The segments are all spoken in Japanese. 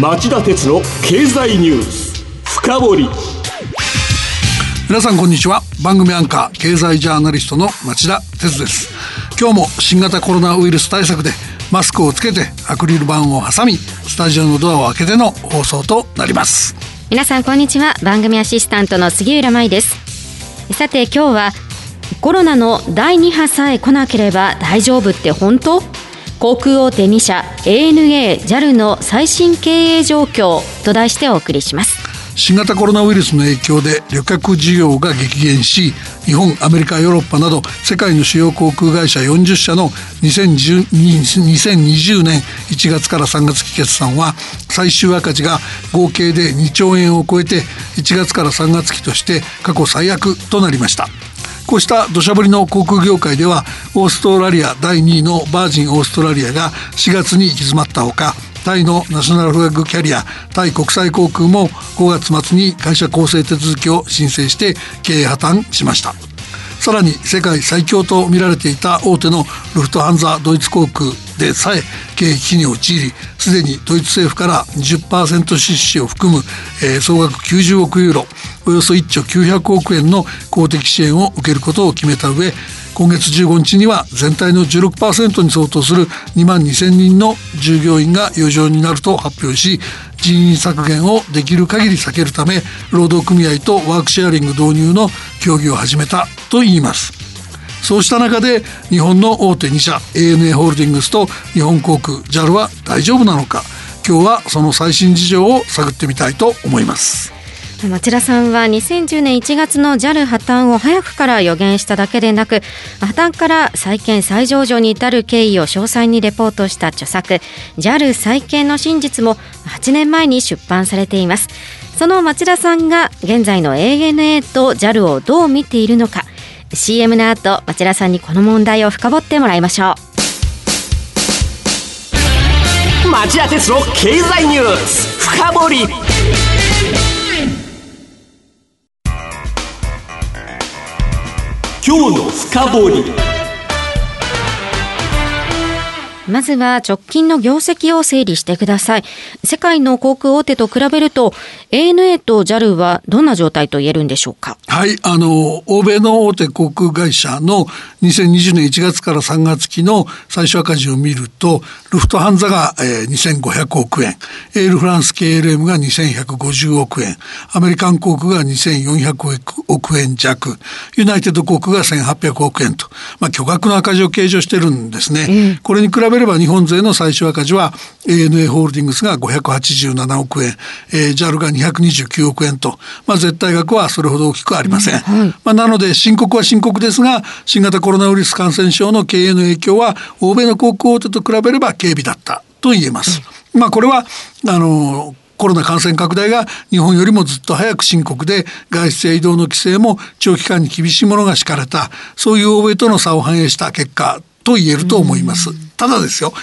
町田鉄の経済ニュース深掘り。皆さんこんにちは。番組アンカー経済ジャーナリストの町田鉄です。今日も新型コロナウイルス対策でマスクをつけてアクリル板を挟みスタジオのドアを開けての放送となります。皆さんこんにちは。番組アシスタントの杉浦舞です。さて今日はコロナの第2波さえ来なければ大丈夫って本当？航空大手2社 ANA、JAL の最新経営状況と題してお送りします新型コロナウイルスの影響で旅客事業が激減し日本アメリカヨーロッパなど世界の主要航空会社40社の2020年1月から3月期決算は最終赤字が合計で2兆円を超えて1月から3月期として過去最悪となりました。こうした土砂降りの航空業界ではオーストラリア第2位のバージンオーストラリアが4月に行き詰まったほかタイのナショナルフラッグキャリアタイ国際航空も5月末に会社構成手続きを申請して経営破綻しました。さらに世界最強と見られていた大手のルフトハンザドイツ航空でさえ経営危機に陥りすでにドイツ政府から20%出資を含む、えー、総額90億ユーロおよそ1兆900億円の公的支援を受けることを決めた上今月15日には全体の16%に相当する2万2000人の従業員が余剰になると発表し人員削減をできる限り避けるため労働組合とワークシェアリング導入の協議を始めたといいます。そうした中で日本の大手2社 ANA ホールディングスと日本航空 JAL は大丈夫なのか。今日はその最新事情を探ってみたいと思います。町田さんは2010年1月の JAL 破綻を早くから予言しただけでなく破綻から再建再上場に至る経緯を詳細にレポートした著作 JAL 再建の真実も8年前に出版されています。その町田さんが現在の ANA と JAL をどう見ているのか CM の後町田さんにこの問題を深掘ってもらいましょう。町田鉄の経済ニュース深掘今日の深掘りまずは直近の業績を整理してください。世界の航空大手と比べると ANA と JAL はどんな状態と言えるんでしょうか？はい、あの、欧米の大手航空会社の2020年1月から3月期の最初赤字を見ると、ルフトハンザが、えー、2500億円、エールフランス KLM が2150億円、アメリカン航空が2400億円弱、ユナイテッド航空が1800億円と、まあ巨額の赤字を計上してるんですね。うん、これに比べれば日本勢の最終赤字は ANA ホールディングスが587億円、えー、JAL が229億円と、まあ、絶対額はそれほど大きくありません、うんはい、まあ、なので深刻は深刻ですが新型コロナウイルス感染症の経営の影響は欧米の航空大手と比べれば軽微だったと言えます。うん、まあ、これはあのコロナ感染拡大が日本よりもずっと早く深刻で外出や移動の規制も長期間に厳しいものが敷かれたそういう欧米との差を反映した結果と言えると思います。ただですよ。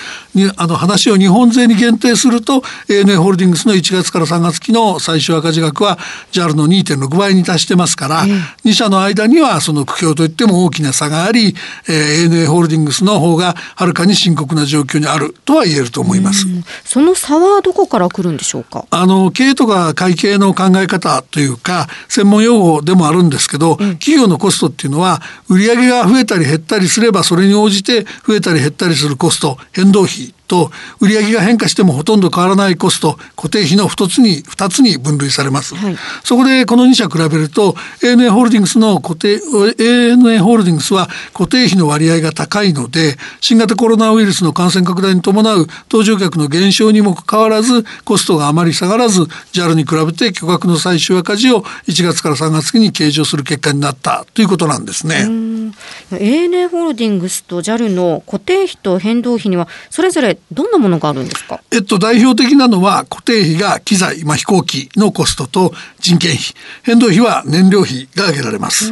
あの話を日本勢に限定すると ANA ホールディングスの1月から3月期の最終赤字額は JAL の2.6倍に達してますから、えー、2社の間にはその苦境といっても大きな差があり、えー、ANA ホールディングスの方がはるかに深刻な状況にあるとは言えると思います。その差はどこから来るんでしょうか？あの経営とか会計の考え方というか専門用語でもあるんですけど、うん、企業のコストっていうのは売上が増えたり減ったりすればそれに応じて増えたり減ったりするココスト変動費と売上が変化してもほとんど変わらないコスト固定費の2つに2つに分類されます、はい、そこでこの2社比べると ANA ホールディングスの固定 ANA ホールディングスは固定費の割合が高いので新型コロナウイルスの感染拡大に伴う搭乗客の減少にもかかわらずコストがあまり下がらず JAL に比べて巨額の最終赤字を1月から3月期に計上する結果になったということなんですね。ANA ホールディングスと JAL の固定費と変動費にはそれぞれどんなものがあるんですか？えっと代表的なのは固定費が機材、まあ、飛行機のコストと人件費、変動費は燃料費が挙げられます。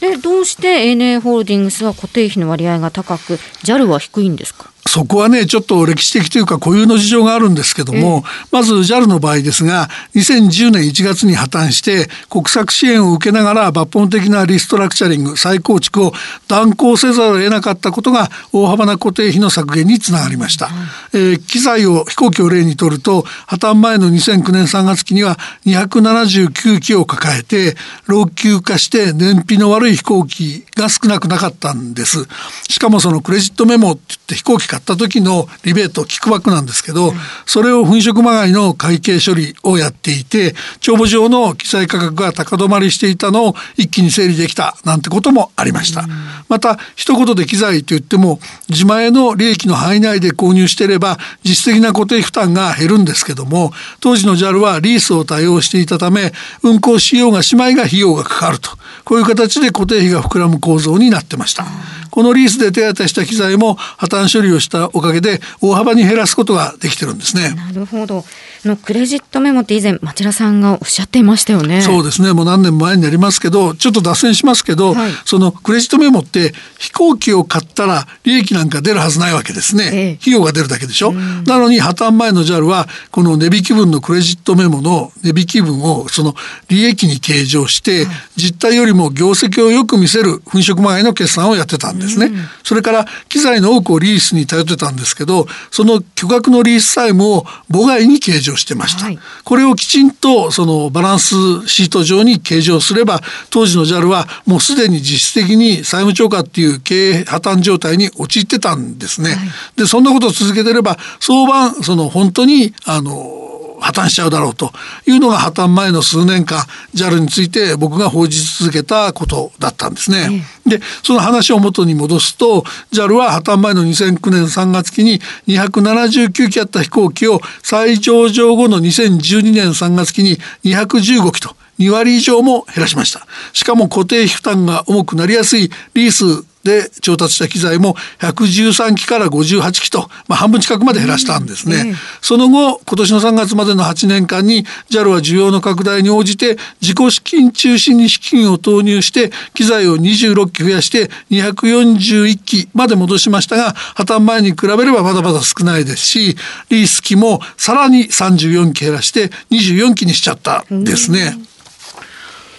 でどうして ANA ホールディングスは固定費の割合が高く JAL は低いんですか？そこはねちょっと歴史的というか固有の事情があるんですけども、まず JAL の場合ですが2010年1月に破綻して国策支援を受けながら抜本的なリストラクチャリング再構築を断行せざるを得なかったことが大幅な固定費の削減につながりました、えー、機材を飛行機を例にとると破綻前の2009年3月期には279機を抱えて老朽化して燃費の悪い飛行機が少なくなかったんです。しかもそのクレジットメモって言って飛行機買った時のリベートキックバックなんですけど、それを粉飾まがいの会計処理をやっていて帳簿上の記載価格が高止まりしていたのを一気に整理できたなんてこともありました、また一言で機材といっても自前の利益の範囲内で購入していれば実質的な固定負担が減るんですけども当時の JAL はリースを対応していたため運航しようがしまいが費用がかかると。こういう形で固定費が膨らむ構造になってました。このリースで手当てした機材も破綻処理をしたおかげで大幅に減らすことができてるんですね。なるほど。のクレジットメモって以前町田さんがおっしゃっていましたよね。そうですね。もう何年前になりますけど、ちょっと脱線しますけど、はい、そのクレジットメモって飛行機を買ったら利益なんか出るはずないわけですね。ええ、費用が出るだけでしょ。なのに破綻前の JAL はこの値引き分のクレジットメモの値引き分をその利益に計上して、はい、実態よりも業績をよく見せる粉飾まがいの決算をやってたんですね。それから機材の多くをリースに頼ってたんですけど、その巨額のリース債務を母外に計上してました。はい、これをきちんとそのバランスシート上に計上すれば当時の JAL はもうすでに実質的に債務超過っていう経営破綻状態に陥ってたんですね。はい、でそんなことを続けてれば相場その本当にあの破綻しちゃうだろうというのが破綻前の数年間 JAL について僕が報じ続けたことだったんですね。でその話を元に戻すと JAL は破綻前の2009年3月期に279機あった飛行機を再上場後の2012年3月期に215機と2割以上も減らしました。しかも固定費負担が重くなりやすいリースで調達した機材も113機から58機と、まあ、半分近くまで減らしたんですね、うんえその後今年の3月までの8年間に JAL は需要の拡大に応じて自己資金中心に資金を投入して機材を26機増やして241機まで戻しましたが破綻前に比べればまだまだ少ないですしリース機もさらに34機減らして24機にしちゃったですね。うん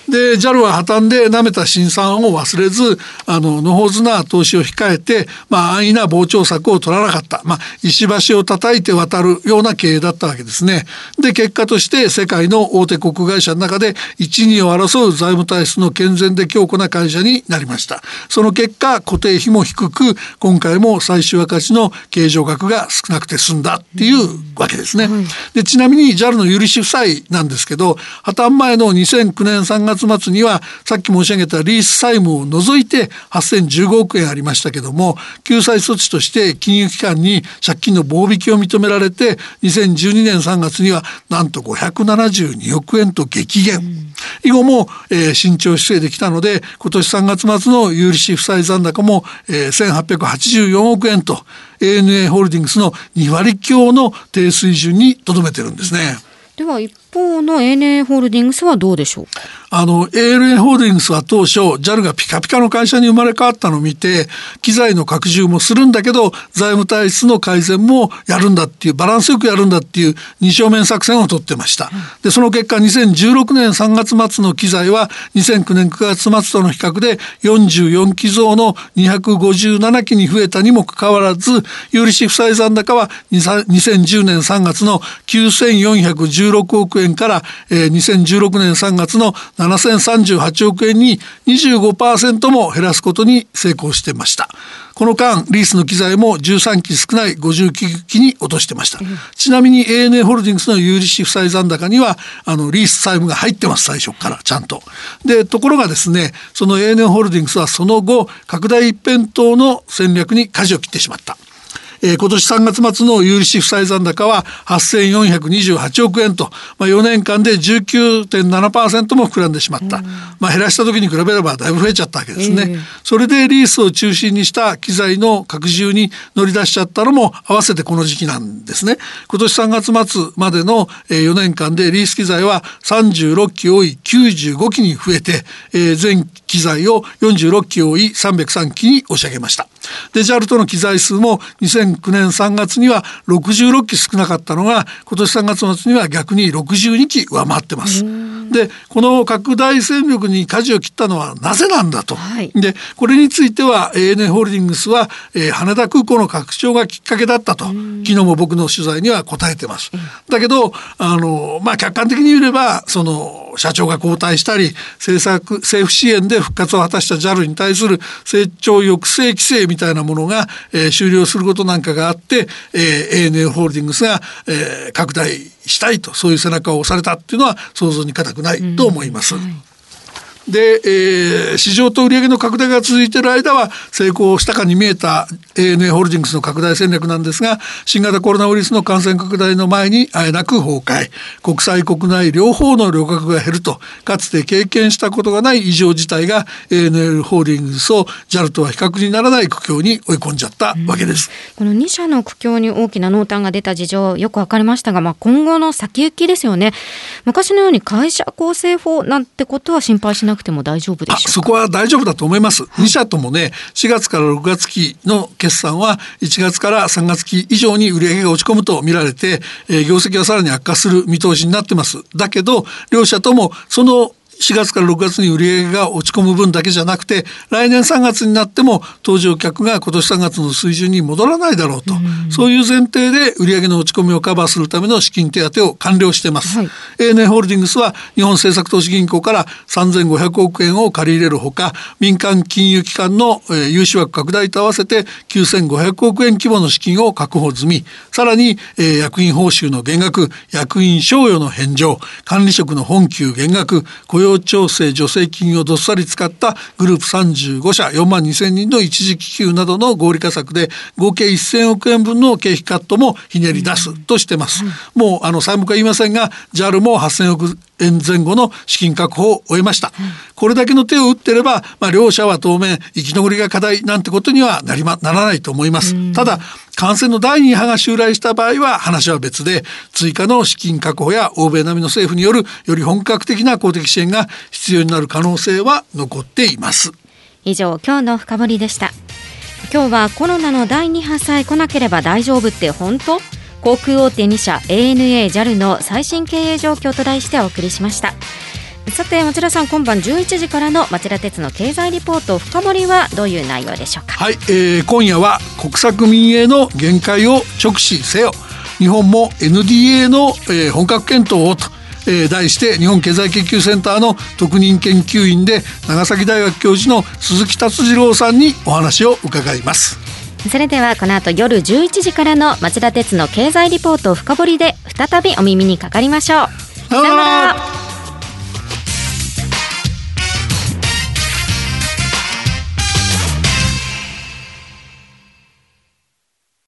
で JAL は破綻で舐めた新産を忘れずあの野放図な投資を控えて、まあ、安易な膨張策を取らなかった、まあ、石橋を叩いて渡るような経営だったわけですね。で結果として世界の大手航空会社の中で1、2を争う財務体質の健全で強固な会社になりました。その結果固定費も低く今回も最終赤字の経常額が少なくて済んだっていうわけですね。でちなみに JAL の有利子負債なんですけど破綻前の2009年3月月末にはさっき申し上げたリース債務を除いて8015億円ありましたけども救済措置として金融機関に借金の棒引きを認められて2012年3月にはなんと572億円と激減、うん、以後も、えー、慎重姿勢できたので今年3月末の有利子負債残高も、えー、1884億円と ANA ホールディングスの2割強の低水準にとどめてるんですね。では一方の ANA ホールディングスはどうでしょうあの ANA ホールディングスは当初 JAL がピカピカの会社に生まれ変わったのを見て機材の拡充もするんだけど財務体質の改善もやるんだっていうバランスよくやるんだっていう二正面作戦を取ってました。でその結果2016年3月末の機材は2009年9月末との比較で44機増の257機に増えたにもかかわらず有利子負債残高は2010年3月の9416億円から、えー、2016年3月の7038億円に25%も減らすことに成功してました。この間リースの機材も13機少ない59機に落としてました、ちなみに ANA ホールディングスの有利子負債残高にはあのリース債務が入ってます最初からちゃんと。でところがですねその ANA ホールディングスはその後拡大一辺倒の戦略に舵を切ってしまったえー、今年3月末の有利子負債残高は8428億円と、まあ、4年間で19.7%も膨らんでしまった、まあ、減らした時に比べればだいぶ増えちゃったわけですね、えー、それでリースを中心にした機材の拡充に乗り出しちゃったのも合わせてこの時期なんですね。今年3月末までの4年間でリース機材は36機多い95機に増えて、えー、前期機材を46機多い303機に押し上げましたで JAL との機材数も2009年3月には66機少なかったのが今年3月末には逆に62機上回ってます。でこの拡大戦力に舵を切ったのはなぜなんだと、はい、でこれについては ANA ホールディングスは、えー、羽田空港の拡張がきっかけだったと。昨日も僕の取材には答えてます。だけどあのまあ客観的に言えばその社長が交代したり政策政府支援で復活を果たした JAL に対する成長抑制規制みたいなものが、えー、終了することなんかがあって、えー、ANA ホールディングスが、えー、拡大したいとそういう背中を押されたっていうのは想像に難くないと思います。うんはいで、えー、市場と売上の拡大が続いている間は成功したかに見えた ANA ホールディングスの拡大戦略なんですが新型コロナウイルスの感染拡大の前にあえなく崩壊。国際国内両方の旅客が減るとかつて経験したことがない異常事態が ANA ホールディングスを JAL とは比較にならない苦境に追い込んじゃったわけです、この2社の苦境に大きな濃淡が出た事情よく分かりましたが、まあ、今後の先行きですよね。昔のように会社構成法なんてことは心配しなくても大丈夫でしょうそこは大丈夫だと思います。2社ともね、4月から6月期の決算は1月から3月期以上に売上が落ち込むと見られて、えー、業績はさらに悪化する見通しになってます。だけど、両社ともその4月から6月に売上が落ち込む分だけじゃなくて来年3月になっても搭乗客が今年3月の水準に戻らないだろうと、うそういう前提で売上の落ち込みをカバーするための資金手当を完了しています、はい、ANA ホールディングスは日本政策投資銀行から3500億円を借り入れるほか民間金融機関の融資枠拡大と合わせて9500億円規模の資金を確保済み。さらに役員報酬の減額役員賞与の返上管理職の本給減額雇用用調整助成金をどっさり使ったグループ35社4万2千人の一時帰給などの合理化策で合計1000億円分の経費カットもひねり出すとしてます。もうあの債務化言いませんが JAL も8000億円前後の資金確保を終えました、これだけの手を打ってれば、まあ、両者は当面生き残りが課題なんてことにはなりまならないと思います、ただ感染の第2波が襲来した場合は話は別で追加の資金確保や欧米並みの政府によるより本格的な公的支援が必要になる可能性は残っています。以上今日の深掘りでした。今日はコロナの第2波さえ来なければ大丈夫って本当？航空大手2社 ANA、JAL の最新経営状況と題してお送りしました。さて町田さん今晩11時からの町田鉄の経済リポート深掘りはどういう内容でしょうか？はい、えー、今夜は国策民営の限界を直視せよ。日本も NDA の、えー、本格検討をとえー、題して日本経済研究センターの特任研究員で長崎大学教授の鈴木達次郎さんにお話を伺います。それではこの後夜11時からの町田鉄の経済リポート深掘りで再びお耳にかかりましょう。さよなら